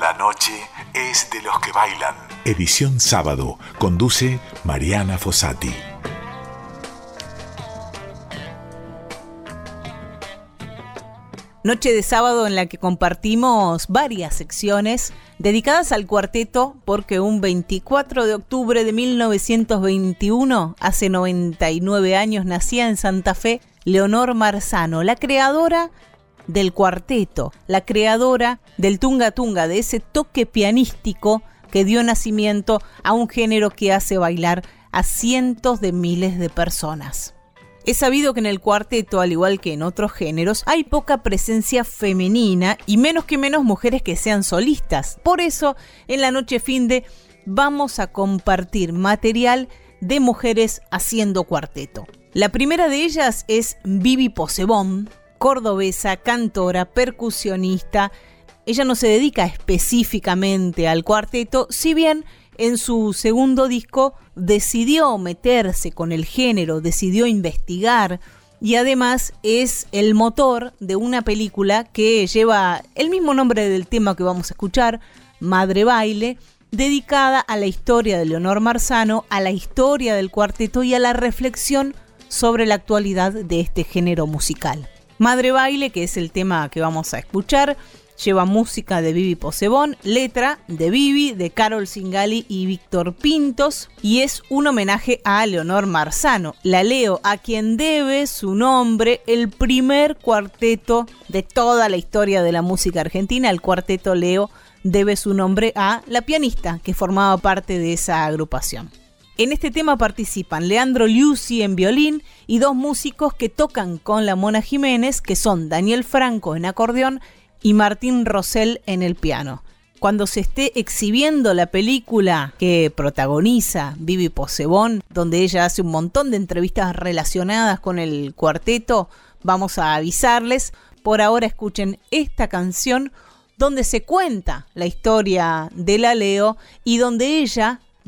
La noche es de los que bailan. Edición sábado. Conduce Mariana Fossati. Noche de sábado en la que compartimos varias secciones dedicadas al cuarteto porque un 24 de octubre de 1921, hace 99 años, nacía en Santa Fe Leonor Marzano, la creadora del cuarteto, la creadora del tunga tunga, de ese toque pianístico que dio nacimiento a un género que hace bailar a cientos de miles de personas. Es sabido que en el cuarteto, al igual que en otros géneros, hay poca presencia femenina y menos que menos mujeres que sean solistas. Por eso, en la noche fin de vamos a compartir material de mujeres haciendo cuarteto. La primera de ellas es Vivi Posebón, cordobesa, cantora, percusionista. Ella no se dedica específicamente al cuarteto, si bien en su segundo disco decidió meterse con el género, decidió investigar y además es el motor de una película que lleva el mismo nombre del tema que vamos a escuchar, Madre Baile, dedicada a la historia de Leonor Marzano, a la historia del cuarteto y a la reflexión sobre la actualidad de este género musical. Madre Baile, que es el tema que vamos a escuchar, Lleva música de Vivi Posebón, letra de Vivi, de Carol Singali y Víctor Pintos. Y es un homenaje a Leonor Marzano. La leo a quien debe su nombre el primer cuarteto de toda la historia de la música argentina. El cuarteto Leo debe su nombre a la pianista que formaba parte de esa agrupación. En este tema participan Leandro Liuzzi en violín y dos músicos que tocan con la Mona Jiménez, que son Daniel Franco en acordeón y Martín Rosell en el piano. Cuando se esté exhibiendo la película que protagoniza Vivi Posebón, donde ella hace un montón de entrevistas relacionadas con el cuarteto, vamos a avisarles. Por ahora escuchen esta canción donde se cuenta la historia de la Leo y donde ella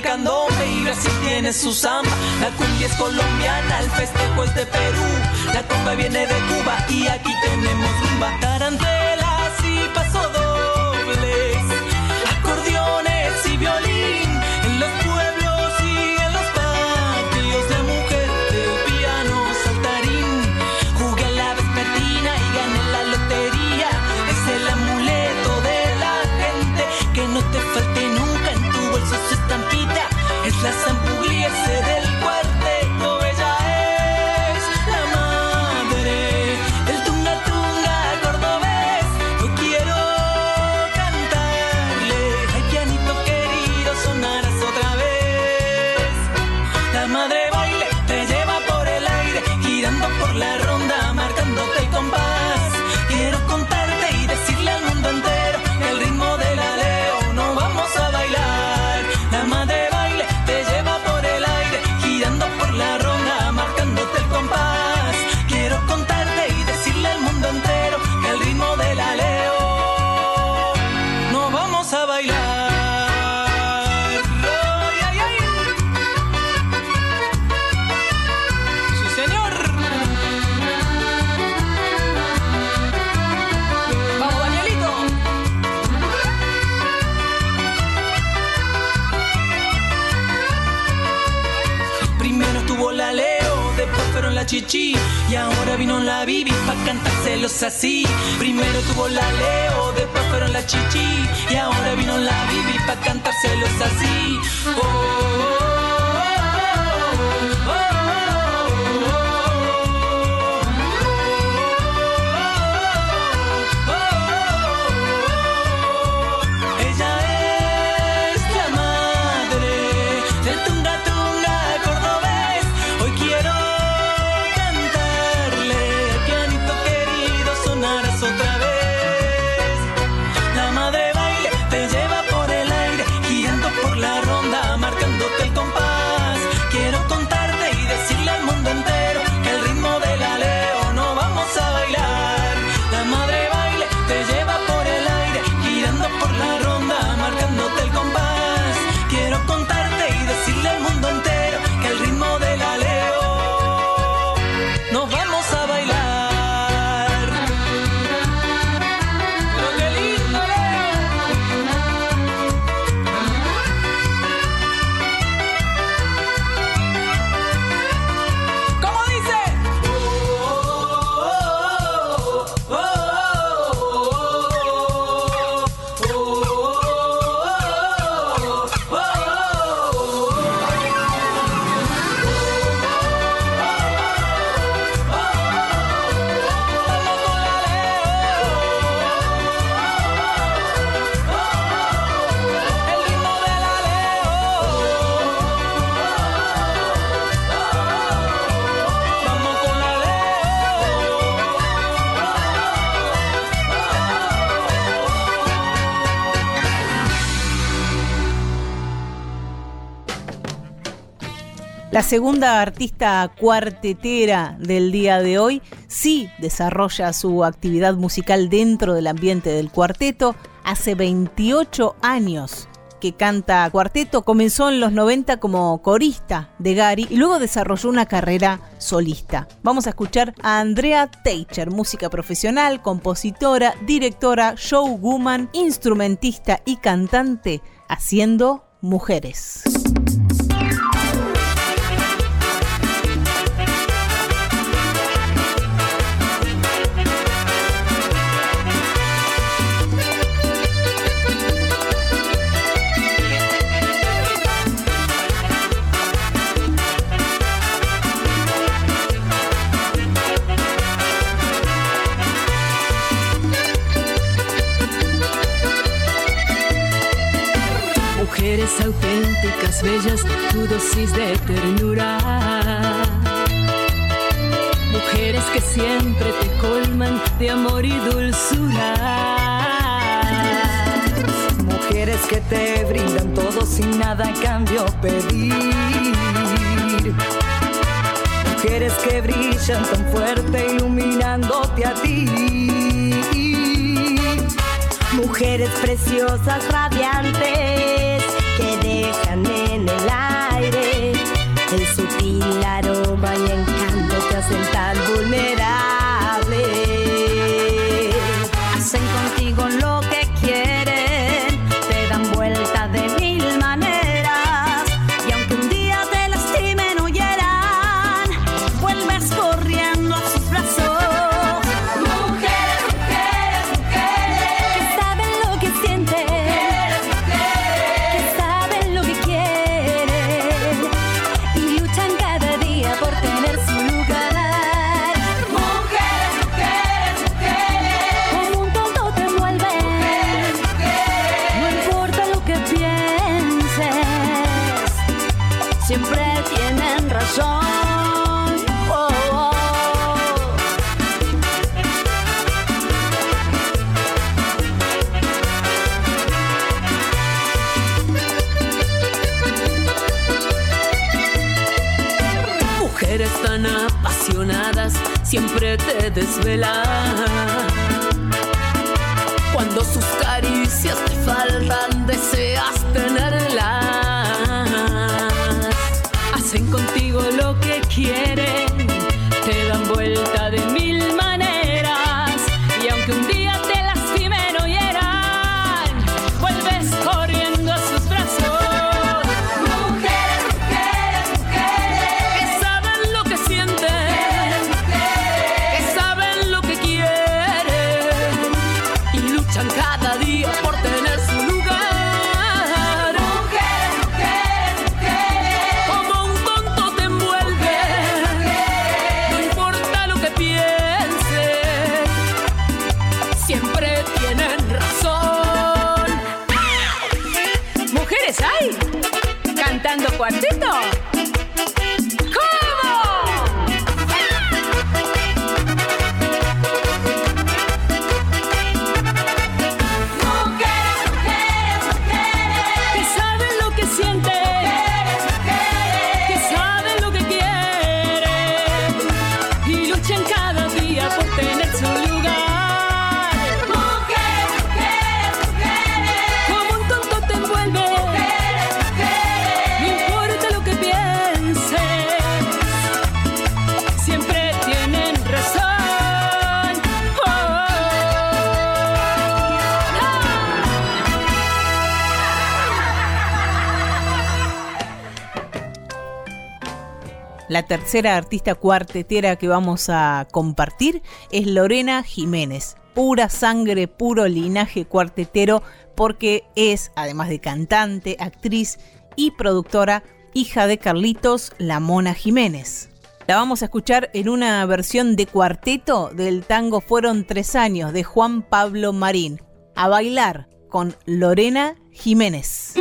el candombe y Brasil tiene su samba. La cumbia es colombiana, el festejo es de Perú. La comba viene de Cuba y aquí tenemos rumba. Tarantelas chichi. Y ahora vino la Bibi pa' cantárselos así. Primero tuvo la Leo, después fueron la chichi. Y ahora vino la Bibi pa' cantárselos así. oh. oh, oh. La segunda artista cuartetera del día de hoy sí desarrolla su actividad musical dentro del ambiente del cuarteto. Hace 28 años que canta cuarteto, comenzó en los 90 como corista de Gary y luego desarrolló una carrera solista. Vamos a escuchar a Andrea Teicher, música profesional, compositora, directora, showwoman, instrumentista y cantante, haciendo mujeres. Mujeres auténticas, bellas, tu dosis de ternura. Mujeres que siempre te colman de amor y dulzura. Mujeres que te brindan todo sin nada a cambio pedir. Mujeres que brillan tan fuerte iluminándote a ti. Mujeres preciosas, radiantes el sutil aroma y encanto que hacen tan vulnerable. Siempre tienen razón. Oh, oh. Mujeres tan apasionadas siempre te desvelan. Cuando sus caricias te faltan, La tercera artista cuartetera que vamos a compartir es Lorena Jiménez. Pura sangre, puro linaje cuartetero, porque es, además de cantante, actriz y productora, hija de Carlitos La Mona Jiménez. La vamos a escuchar en una versión de cuarteto del tango Fueron tres años de Juan Pablo Marín. A bailar con Lorena Jiménez.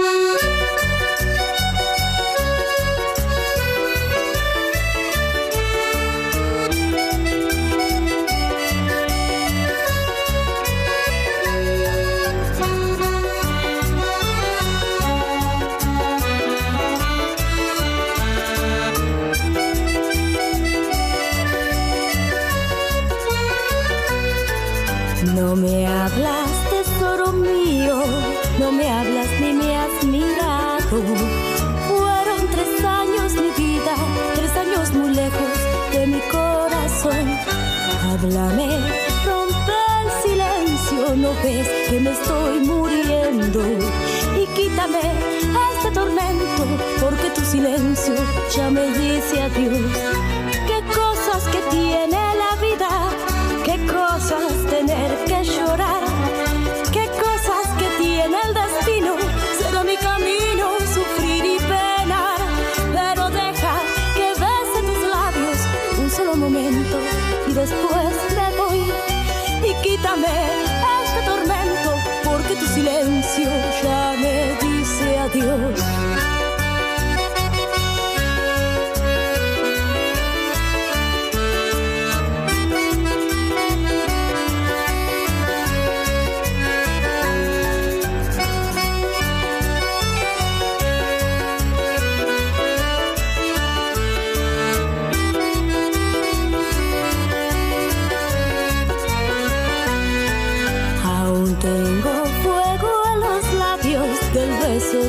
No me hablas, tesoro mío, no me hablas ni me has mirado. Fueron tres años mi vida, tres años muy lejos de mi corazón. Háblame, rompe el silencio, no ves que me estoy muriendo. Y quítame este tormento, porque tu silencio ya me dice adiós.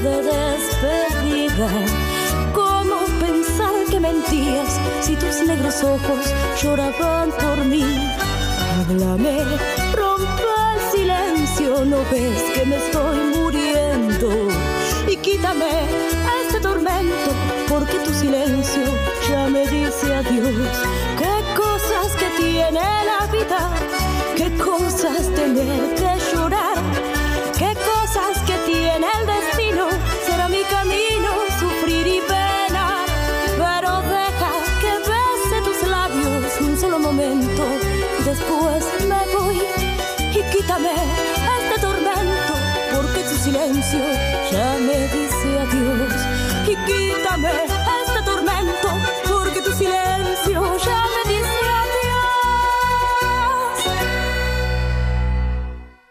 De despedida. ¿Cómo pensar que mentías si tus negros ojos lloraban por mí? Háblame, rompe el silencio, no ves que me estoy muriendo. Y quítame este tormento, porque tu silencio ya me dice adiós. Qué cosas que tiene la vida, qué cosas tener que llorar,